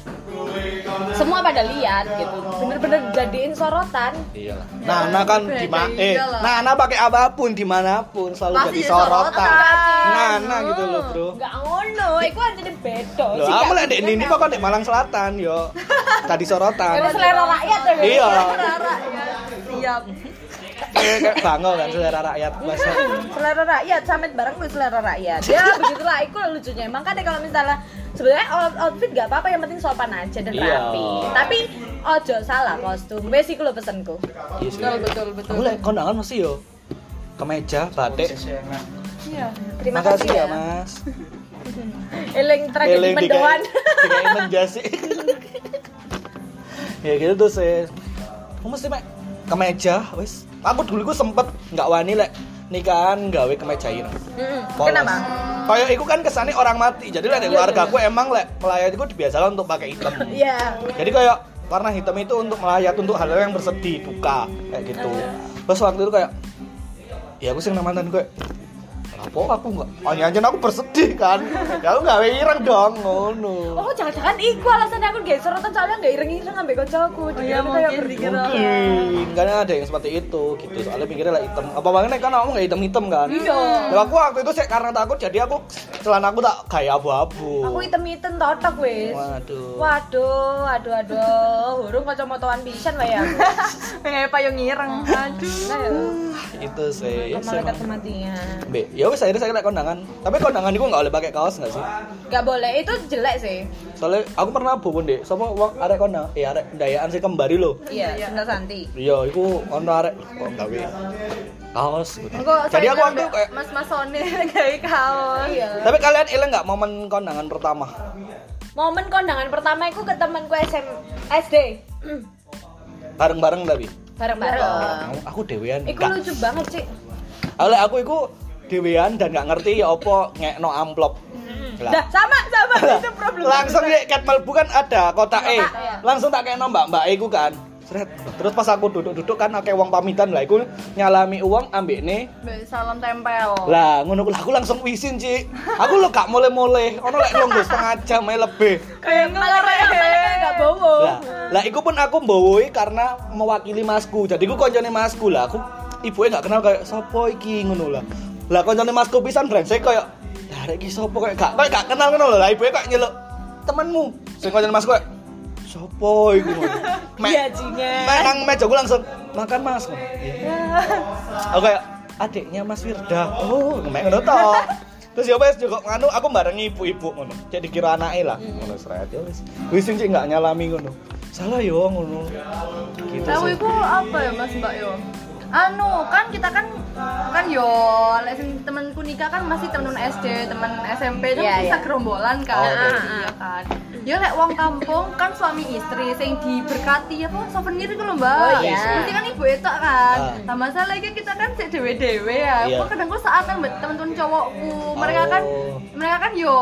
semua pada lihat gitu bener-bener jadiin sorotan Iya. Nah, nah kan di eh, nah, nah pakai apa pun di mana pun selalu Pasti jadi sorotan. sorotan. Nah, nah gitu loh, Bro. nggak ngono itu aja jadi bedo Loh, aku lihat di ini kok kan di Malang Selatan, yo. Tadi sorotan. Emang selera rakyat ya? Iya. Rara ya. Siap. Kayak kan selera rakyat bahasa. selera rakyat samet bareng selera rakyat ya begitulah itu lucunya makanya kalau misalnya sebenarnya out- outfit gak apa-apa yang penting sopan aja dan Iya. rapi tapi ojo salah kostum wes iku lho pesenku Iya sih. Betul, betul, betul. Aku lihat kondangan mesti yo. Kemeja, batik. Iya. terima Makasih kasih ya, ya Mas. eling tragedi mendoan dikai menjasi. ya gitu tuh sih. Aku mesti mek kemeja, wis. Aku dulu ku sempet nggak wani lek nikahan gawe kemejain. Mm-mm. Polos. kenapa Kayak iku kan kesannya orang mati. Jadi di Iya, keluarga iya. aku emang lek melayat itu dibiasakan untuk pakai hitam. iya Jadi kayak warna hitam itu untuk melayat untuk hal yang bersedih, duka, kayak gitu. Terus waktu itu kayak ya aku sing mantan gue apa? Aku nggak hanya aja aku bersedih kan. Ya aku nggak ireng dong ngono. Oh jangan-jangan iku alasannya aku gak sorotan soalnya gak ireng-ireng ambek koncoku Iya, Dikira kayak mungkin. dikira. mungkin. karena ada yang seperti itu gitu. Soalnya mikirnya lah hitam. Apa banget kan aku nggak hitam hitam kan? Iya. Lah aku waktu itu sih karena takut jadi aku celana aku tak kayak abu-abu. Aku hitam-hitam totok wis. Waduh. Waduh, aduh aduh, hurung kacamataan pisan wae aku. Kayak payung ireng. Aduh. Itu sih ya, Malaikat kematian. Be, ya wes akhirnya saya lihat kondangan tapi kondangan itu nggak boleh pakai kaos nggak sih Gak boleh, itu jelek sih. soalnya aku pernah bawa deh sama wong arek kondang eh arek dayaan sih kembali loh Iya, Sunda Santi. iya itu ono arek kok gawe kaos gitu. Jadi aku waktu kayak Mas-mas Sone kayak kaos. Iya. tapi kalian ileng nggak momen kondangan pertama Momen kondangan pertama itu ke temanku SM SD. bareng-bareng tapi Bareng-bareng. Aku- aku dewean Iku Nggak. lucu banget sih. Oleh aku iku dewean dan nggak ngerti ya apa ngekno amplop. Lah. Dah, sama sama. Itu problem. langsung ya cat malbu kan ada kotak E. Kotak, iya. langsung tak kena mbak mbak iku kan. Sret. terus pas aku duduk-duduk kan akeh uang pamitan lah iku nyalami uang ambek nih Mbak, Salam tempel. lah ngono ku- lah, aku langsung wisin Ci aku lo gak mulai-mulai ono lek nunggu setengah jam ae lebih. Kayak kayak kayak gak bowo. lah lah iku pun aku mbowoi karena mewakili masku. Jadi aku koncone masku lah. Aku ibunya gak kenal kayak sopo iki? Ngono lah lah koncone masku pisan brengsek kayak lah arek iki sopo kayak gak kayak gak kenal ngono lho. Lah ibunya kayak nyeluk temenmu. Sing koncone masku kayak sopo iku? Iya, jinge. me- nang meja gue langsung makan mas. Iya. aku kayak adiknya Mas Firda oh mek ngono toh terus ya wes juga nganu aku barengi ibu-ibu ngono. Jadi kira anake lah. Ngono seret ya wes. Wis sing nggak nyalami ngono. Salah yo ngono. Gitu Tahu iku apa ya Mas Mbak yo? Anu, kan kita kan kan yo temenku nikah kan masih temen SD, temen SMP itu Iya, bisa iya. gerombolan kan. Oh, iya. Iya kan. Ya lek wong kampung kan suami istri sing diberkati apa souvenir iku lho Mbak. Oh, iya. Mesti kan ibu itu kan. Ah. Nah, masalah iki kita kan sik dhewe-dhewe ya. Iya. Kok kadang kok saat kan temen-temen cowokku, mereka kan Oh. mereka kan yo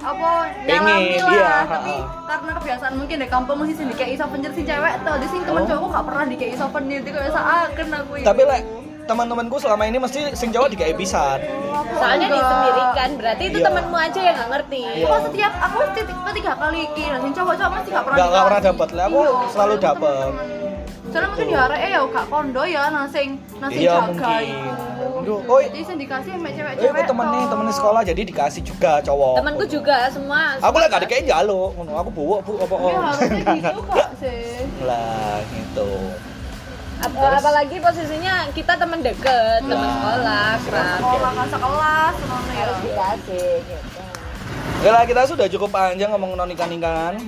apa nyalami lah, iya, tapi karena kebiasaan mungkin di kampung mesti sing dikei souvenir si cewek tuh di sini temen Oh. cowokku gak pernah dikei souvenir itu kayak seakan aku tapi lek teman-temanku selama ini mesti sing Jawa dikasih pisan. Soalnya Enggak. disendirikan, berarti itu Iya. temanmu aja yang nggak ngerti. Iya. Kok setiap aku titik tiga kali iki, sing cowok-cowok mesti gak pernah Nggak- nggak pernah dapet. Lah, aku Iya, selalu temen-temen. Soalnya mungkin di arek ya gak kondo ya nang sing nang sing Iya, jaga mungkin. iku. Aduh, oh, Jadi sing dikasih Eh, cewek-cewek. aku temen nih, temen sekolah jadi dikasih juga cowok. Temanku juga semua. Aku lah gak dikasih jalo, ngono. Aku buuk, bu, apa Ya harusnya gitu kok sih. Lah, gitu. Ap- apalagi posisinya kita teman deket, teman Lah. sekolah, kerap. Sekolah kan sekelas ngono ya. Harus dikasih gitu. Ya lah, kita sudah cukup panjang ngomong non ikan-ikan.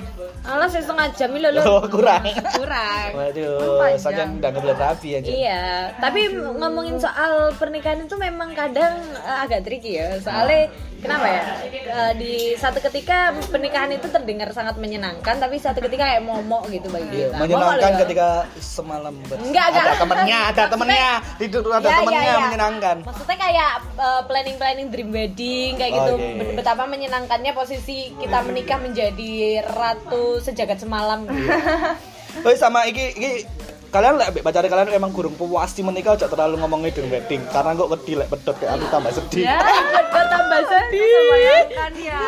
Alah saya setengah jam ini loh. Oh, kurang. Kurang. Waduh, saking udah ngebelet rapi aja. Iya, tapi ngomongin soal pernikahan itu memang kadang eh, agak tricky ya. Soalnya kenapa ya? Eh, di satu ketika pernikahan itu terdengar sangat menyenangkan, tapi satu ketika kayak momok gitu bagi Iya, kita. menyenangkan Momok ketika semalam ber- Enggak, enggak. ada temennya, ada temennya, tidur ada Ya, temennya ya, ya. menyenangkan. Maksudnya kayak eh, planning-planning dream wedding kayak gitu. iya, iya. Bet- Menyenangkannya posisi kita menikah menjadi ratu sejagat semalam. gitu. Oh sama iki iki kalian lek pacar kalian emang kurang puas menikah aja terlalu ngomongin dream wedding karena kok wedi lek pedot kayak aku tambah sedih. Ya, Udah tambah sedih. bayangkan ya.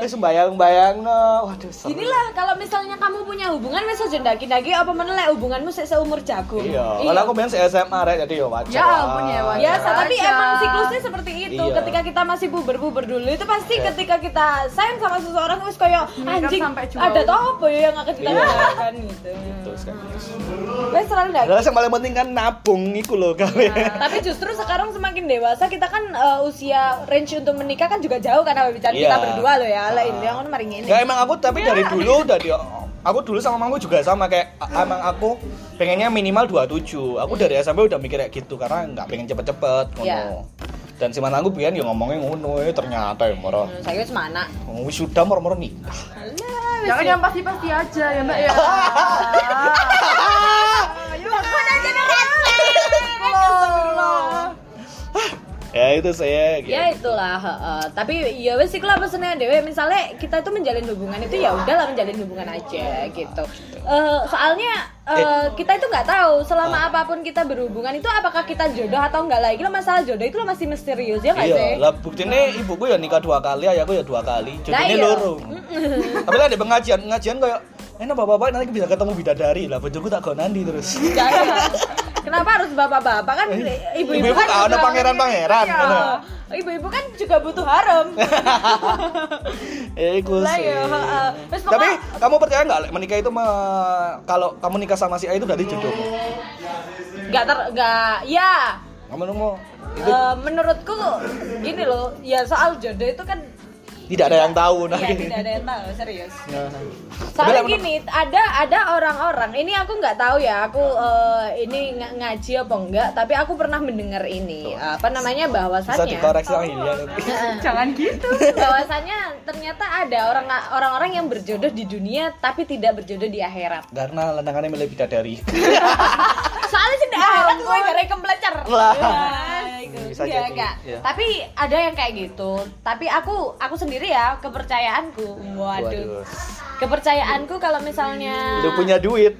Eh sembayang bayang no, waduh. seru. Gini lah, kalau misalnya kamu punya hubungan wis aja ndaki-ndaki apa meneh lek hubunganmu sik seumur jagung. Iya, kalau aku bilang SMA rek jadi ya wajar. Ya ampun ya, wajar. Biasa, tapi emang siklusnya seperti itu. Iya. Ketika kita masih puber-puber dulu itu pasti Iya. ketika kita sayang sama seseorang wis kayak Menikah anjing sampai jual. ada tau apa ya yang akan kita Iya. lakukan gitu. Kan. Wes selalu ndaki. Adalah yang paling penting kan nabung iku loh gawe. Tapi justru sekarang semakin dewasa kita kan eh, usia range untuk menikah kan juga jauh karena bicara kita Iya. berdua loh ya. Lah ini yang mari ngene. Ya emang aku tapi dari dulu dari aku dulu sama mamaku juga sama kayak emang aku pengennya minimal 27. Aku dari SMP udah mikir kayak gitu karena nggak pengen cepet-cepet ngono. Iya. Dan si mantanku biyen ya ngomongnya ngono, eh, ternyata ya moro. Hmm, Saya wis mana? Wisuda moro-moro nikah. Alah, Jangan yang pasti-pasti aja ya, Mbak ya. Ya itu saya gitu. ya itulah heeh. tapi ya wes lah pesennya dewe misalnya kita itu menjalin hubungan itu ya udahlah menjalin hubungan aja gitu Eh, soalnya eh, kita itu nggak tahu selama apa pun kita berhubungan itu apakah kita jodoh atau enggak lagi lo masalah jodoh itu lo masih misterius ya nggak sih Iya, lah buktinya ibuku ya nikah dua kali, ayahku ya dua kali. Lah Jodohnya iya. loro. Tapi lah ada pengajian, pengajian kayak enak bapak-bapak nanti bisa ketemu bidadari lah. Bojoku tak go nandi terus. Kenapa harus bapak-bapak kan ibu-ibu Ibu-ibu kan gak ada juga- pangeran-pangeran. Iya. ibu-ibu kan juga butuh harem Ya iku Lah ya, Tapi kamu percaya nggak menikah itu me- kalau kamu nikah sama si A itu berarti jodohmu? nggak ter nggak ya Kamu nemu itu Eh, menurutku gini loh ya soal jodoh itu kan tidak ada yang tahu nah. Iya, tidak ada yang tahu serius Nah. soalnya Tapi lah, gini ada ada orang-orang ini aku nggak tahu ya aku eh, ini ng- ngaji apa enggak tapi aku pernah mendengar ini apa namanya bisa bahwasannya dikoreksi sama Hilya nanti. Jangan gitu. bahwasannya ternyata ada orang orang-orang yang berjodoh di dunia tapi tidak berjodoh di akhirat Karena lendangannya milih bidadari. soalnya di akhirat gue gara kemblecer Lah. Bisa Bisa enggak, jadi, enggak. iya. Tapi ada yang kayak gitu. Tapi aku aku sendiri ya kepercayaanku. Waduh. Kepercayaanku kalau misalnya Udah punya duit.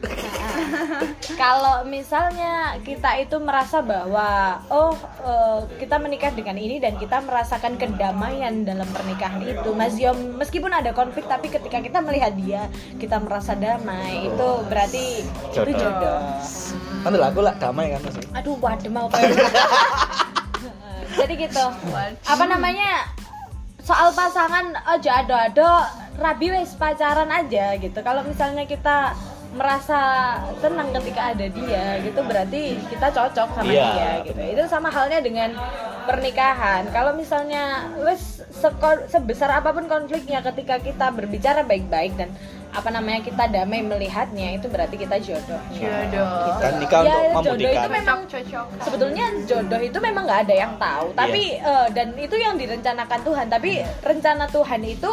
kalau misalnya kita itu merasa bahwa oh eh, kita menikah dengan ini dan kita merasakan kedamaian dalam pernikahan itu Mas Yom meskipun ada konflik tapi ketika kita melihat dia kita merasa damai itu berarti itu Jodoh. jodoh Kan lah aku lah damai kan Mas. aduh waduh mau jadi gitu. Apa namanya? Soal pasangan aja ada-ada rabi wes pacaran aja gitu. Kalau misalnya kita merasa tenang ketika ada dia gitu berarti kita cocok sama Iya, dia gitu. Itu sama halnya dengan pernikahan. Kalau misalnya wes sebesar apa pun konfliknya ketika kita berbicara baik-baik dan apa namanya kita damai melihatnya itu berarti kita jodoh. Jodoh. Kan nikah Ya, untuk jodoh itu memang Cocok. sebetulnya jodoh itu memang nggak ada yang tahu. Tapi eh, dan itu yang direncanakan Tuhan. Tapi rencana Tuhan itu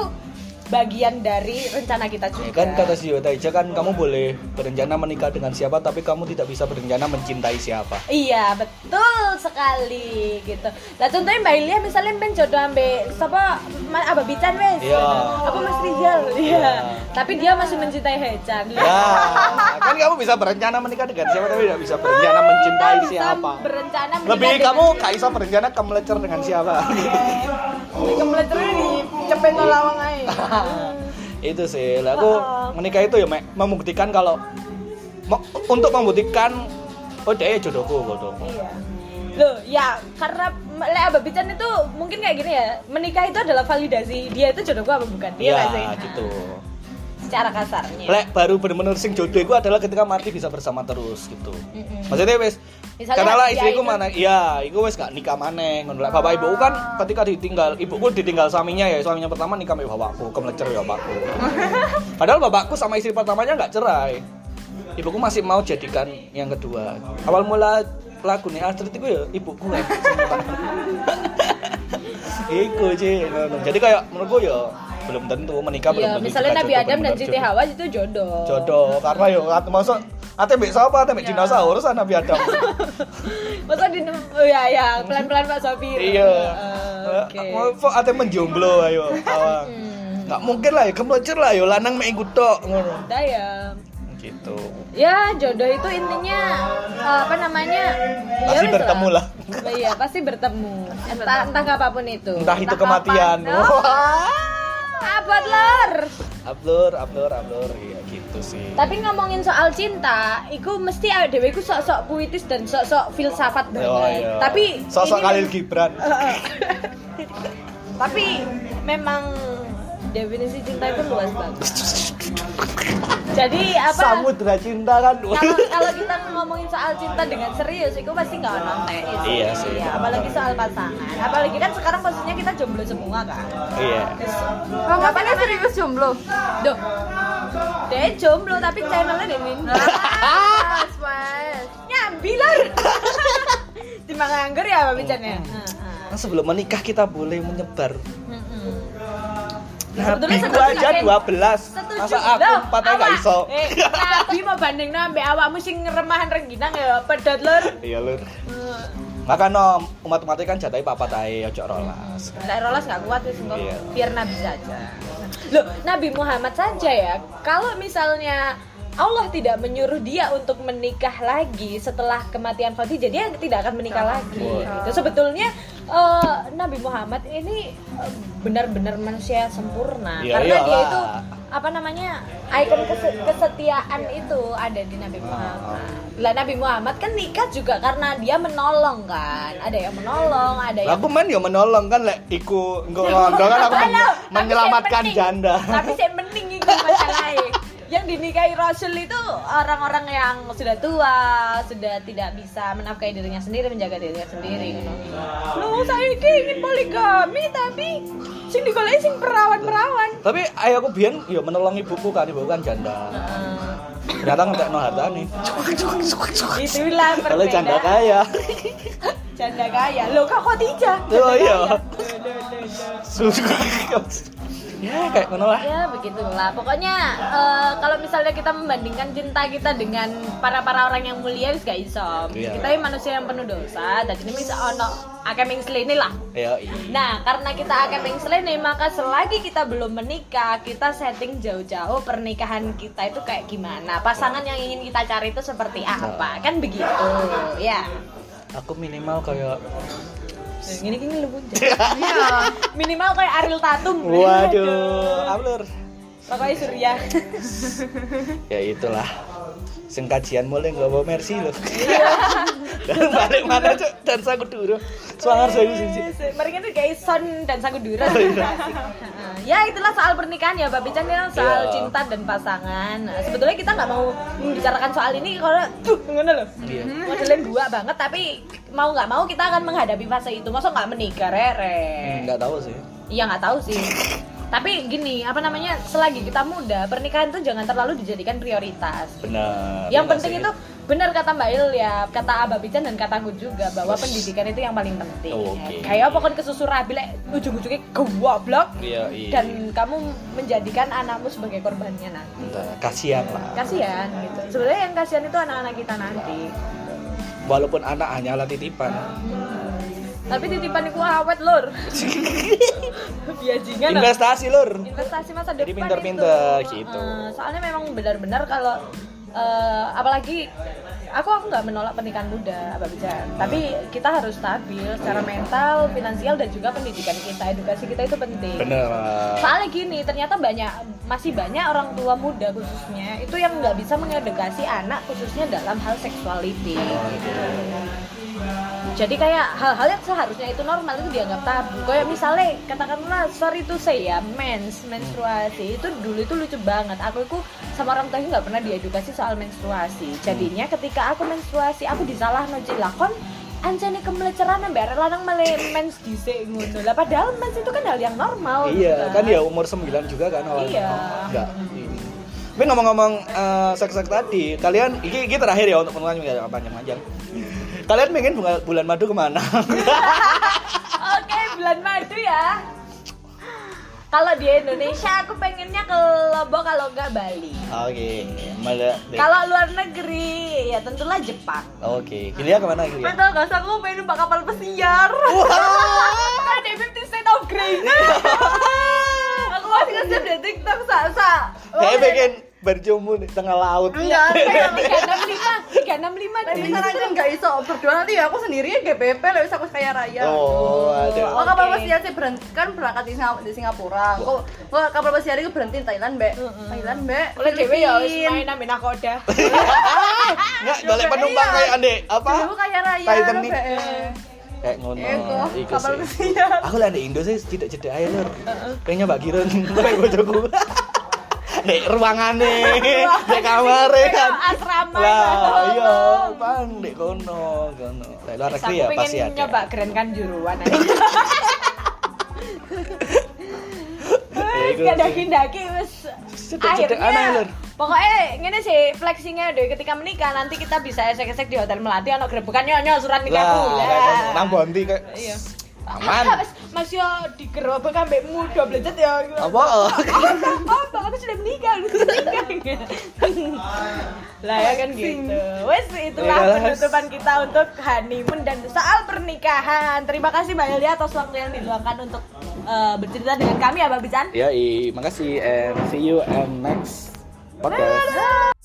bagian dari rencana kita Ya juga. kan kata si Yota kan kamu boleh berencana menikah dengan siapa tapi kamu tidak bisa berencana mencintai siapa. iya betul sekali gitu. Lah contohnya Mbak Ilia misalnya ben jodoh ambe siapa Ma- Abah Bican wes. Iya. apa Mas Rizal iya. Tapi dia masih mencintai Hecan. Ya, kan kamu bisa berencana menikah dengan siapa tapi tidak bisa berencana mencintai siapa. berencana lebih kamu gak bisa berencana kamu lecur dengan siapa. Kemeleter di cepet lawang aja. itu sih. Lah aku menikah itu ya membuktikan kalau untuk membuktikan oh dia ya jodohku jodohku Iya. Loh, ya karena Le Abah Bican itu mungkin kayak gini ya, menikah itu adalah validasi dia itu jodohku apa bukan? Iya nggak sih? gitu Nah, secara kasarnya. lek baru bener-bener sing jodoh itu adalah ketika mati bisa bersama terus gitu Mm-mm. maksudnya wes karena lah dia istriku itu- mana iya iku wes gak nikah maneh ngono lah bapak ibuku kan ketika ditinggal ibuku ditinggal suaminya ya suaminya pertama nikah sama bapakku kemelecer ya bapakku padahal bapakku sama istri pertamanya nggak cerai ibuku masih mau jadikan yang kedua awal mula lagu nih Astrid itu ya ibuku ya Iku sih, jadi kayak menurutku ya belum tentu menikah belum Iya, tentu misalnya Nabi Adam dan Siti Hawa itu jodoh. jodoh karena yo ate masuk ate mbek sapa ate mbek Iya. dinosaurus ana Nabi Adam Masa di ya ya, pelan-pelan Pak Sofir. iya Eh, Oke. ate menjomblo ayo Hmm. nggak mungkin lah ya kemlecer lah yo lanang mek ikut tok ngono ya. Gitu Ya, jodoh itu intinya eh, apa namanya? ya Pasti wes bertemu lah. Iya, pasti bertemu. Entah entah apa pun itu. entah itu kapan. kematian Oh, abad lor. upload upload upload iya gitu sih Tapi ngomongin soal cinta, iku mesti dhewe iku sok-sok puitis dan sok-sok filsafat banget. Oh, iya. Tapi sosok ini Khalil mem- Gibran Tapi memang definisi cinta itu luas banget. Jadi apa? samudra cinta kan Kalau kalau kita ngomongin soal cinta dengan serius, itu pasti nggak nonton Iya sih. apalagi soal pasangan. Apalagi kan sekarang posisinya kita jomblo semua kan. iya Kamu kan serius jomblo? Duh, dia jomblo tapi channelnya Demin. Mas, mas. Nyambi lah. Timbang nganggur ya Pak Bican ya. Kan sebelum menikah kita boleh menyebar Nabi gua aja 12 masa aku empat aja gak iso Eh, Nabi mau banding nambah awakmu sing remahan rengginang ya pedot lur. iya lur Maka no, umat-umatnya kan jatahnya papat aja, ojo rolas Nek rolas nggak kuat wis engko biar Nabi saja. Loh, Nabi Muhammad saja ya. Kalau misalnya Allah tidak menyuruh dia untuk menikah lagi setelah kematian Khadijah, dia tidak akan menikah lagi. Gitu. Sebetulnya eh, Nabi Muhammad ini eh, benar-benar manusia sempurna Iya, karena dia iyalah. itu apa namanya ikon kese- kesetiaan itu ada di Nabi Muhammad. Lah Nabi Muhammad kan nikah juga karena dia menolong kan. Ada yang menolong, ada yang Aku main ya menolong kan lek iku engko kan aku men- menyelamatkan penting- janda. Tapi saya mending. Yang dinikahi Rasul itu orang-orang yang sudah tua, sudah tidak bisa menafkahi dirinya sendiri, menjaga dirinya sendiri. Lu saya ingin poligami tapi sing digoleki sing perawan-perawan. Tapi ayah aku biyen ya menolong ibuku kan ibuku kan janda. Ternyata ngetek no harta nih. Itulah Kalau janda perbedaan. kaya. Janda kaya. Lo kak Khadijah. Oh, iya. Ya kayak ngono lah. Ya begitulah. Pokoknya eh, kalau misalnya kita membandingkan cinta kita dengan para para orang yang mulia wis gak iso. Iya. Kita ini manusia yang penuh dosa. Dan ini bisa ono akeh ming selene lah. Ya iya. Nah, karena kita akeh ming selene, maka selagi kita belum menikah, kita setting jauh-jauh pernikahan kita itu kayak gimana. Pasangan yang ingin kita cari itu seperti apa? Kan begitu. Ya. Aku minimal kayak Ini gini lu Iya. Minimal kayak Ariel Tatum. waduh, ablur. Pokoknya Surya. Ya itulah. Sing kajian mulai nggak bawa mercy loh. Iya. Dan balik mana cok dan saya dulu. Suangar saya sih. Mari kita kayak Son dan Sagudura. Oh, iya. ya itulah soal pernikahan ya, Mbak Bican ya soal Iya. cinta dan pasangan. Nah, sebetulnya kita nggak mau membicarakan soal ini karena tuh ngono loh. Iya. Modelnya dua banget tapi mau nggak mau kita akan menghadapi fase itu. Masa nggak menikah rere? Nggak tahu sih. Iya nggak tahu sih. Tapi gini, apa namanya? Selagi kita muda, pernikahan itu jangan terlalu dijadikan prioritas. Benar. Yang Iya penting sih. itu benar kata Mbak Il ya, kata Abah Bican dan kataku juga bahwa pendidikan itu yang paling penting. Oh, oke. Kayak apa kan kesusu rabi lek ujung-ujungnya goblok Iya, iya. dan kamu menjadikan anakmu sebagai korbannya nanti. Entah, kasihan lah. Kasihan gitu. Sebenarnya yang kasihan itu anak-anak kita nanti. Walaupun anak hanyalah titipan. Tapi titipan itu awet lur. Biajingan. Investasi lur. investasi masa Jadi depan pinter-pinter itu. gitu. Heeh, soalnya memang benar-benar kalau eh, apalagi aku aku nggak menolak pernikahan muda Abah Bijan tapi kita harus stabil secara mental finansial dan juga pendidikan kita edukasi kita itu penting Bener. soalnya gini ternyata banyak masih banyak orang tua muda khususnya itu yang nggak bisa mengedukasi anak khususnya dalam hal seksuality gitu. Jadi kayak hal-hal yang seharusnya itu normal itu dianggap tabu kayak misalnya katakanlah sorry to say ya mens menstruasi itu dulu itu lucu banget aku itu sama orang tua nggak pernah diedukasi soal menstruasi jadinya ketika aku menstruasi aku disalah lah kon anjane kemeleceran ambek arek lanang mele mens dhisik ngono lah padahal mens itu kan hal yang normal Iya, gitu kan ya umur 9 juga kan awalnya. Iya. Enggak. Tapi ngomong-ngomong eh, seks-seks tadi, kalian ini, ini terakhir ya untuk nggak panjang-panjang. Kalian pengen bunga- bulan madu ke mana? Oke, bulan madu ya. Kalau di Indonesia aku pengennya ke Lombok kalau nggak Bali. Oke, malah. Kalau luar negeri ya tentulah Jepang. Oke, Gilia ke mana Gilia? Betul gak aku pengen numpak kapal pesiar. Kan di 50 Cent of Grace. aku masih nge-save di TikTok sa sa. Kayak pengen berjumpa di tengah laut. Enggak, Tiga enam lima, tiga enam lima Tapi misalnya kan gak iso berdua nanti ya aku sendiri ya GBP lah bisa aku kaya raya. Oh, ada. Oh, kapal pesiar sih berhenti kan berangkat di, di Singapura. Kok kok kapal pesiar itu berhenti di Thailand, Mbak. Thailand, Mbak. Oleh dewe ya main nami nakoda. Enggak, balik penumpang Iya. kayak ande apa? Kaya raya. Titanic. Mbak. Eh. Kayak ngono. Iku kapal sih. pesiar. Aku lah di Indo sih cedek-cedek aja lur. Pengen nyoba kirun, kayak bojoku. Dek ruangane, dek kamare kan. Asrama Lah, iya, bang, dek kono, kono. Lah luar negeri ya pasti ada. nyoba keren kan juruan Gak wis Cedek-cedek aneh, akhirnya pokoknya ngene sih flexingnya deh ketika menikah nanti kita bisa esek-esek di hotel melati ono grebekan nyonya surat nikahku Lah, nang bonti kayak. Iya. Aman. Mas, mas yo digerobak ambekmu double jet ya. Apa? Apa? Aku sudah menikah, sudah menikah. lah ya kan gitu. Wes itulah Ya, lah. penutupan kita untuk honeymoon dan soal pernikahan. Terima kasih Mbak Elia atas waktu yang diluangkan untuk eh, bercerita dengan kami ya Mbak Bican. Ya, i, makasih and see you and next podcast.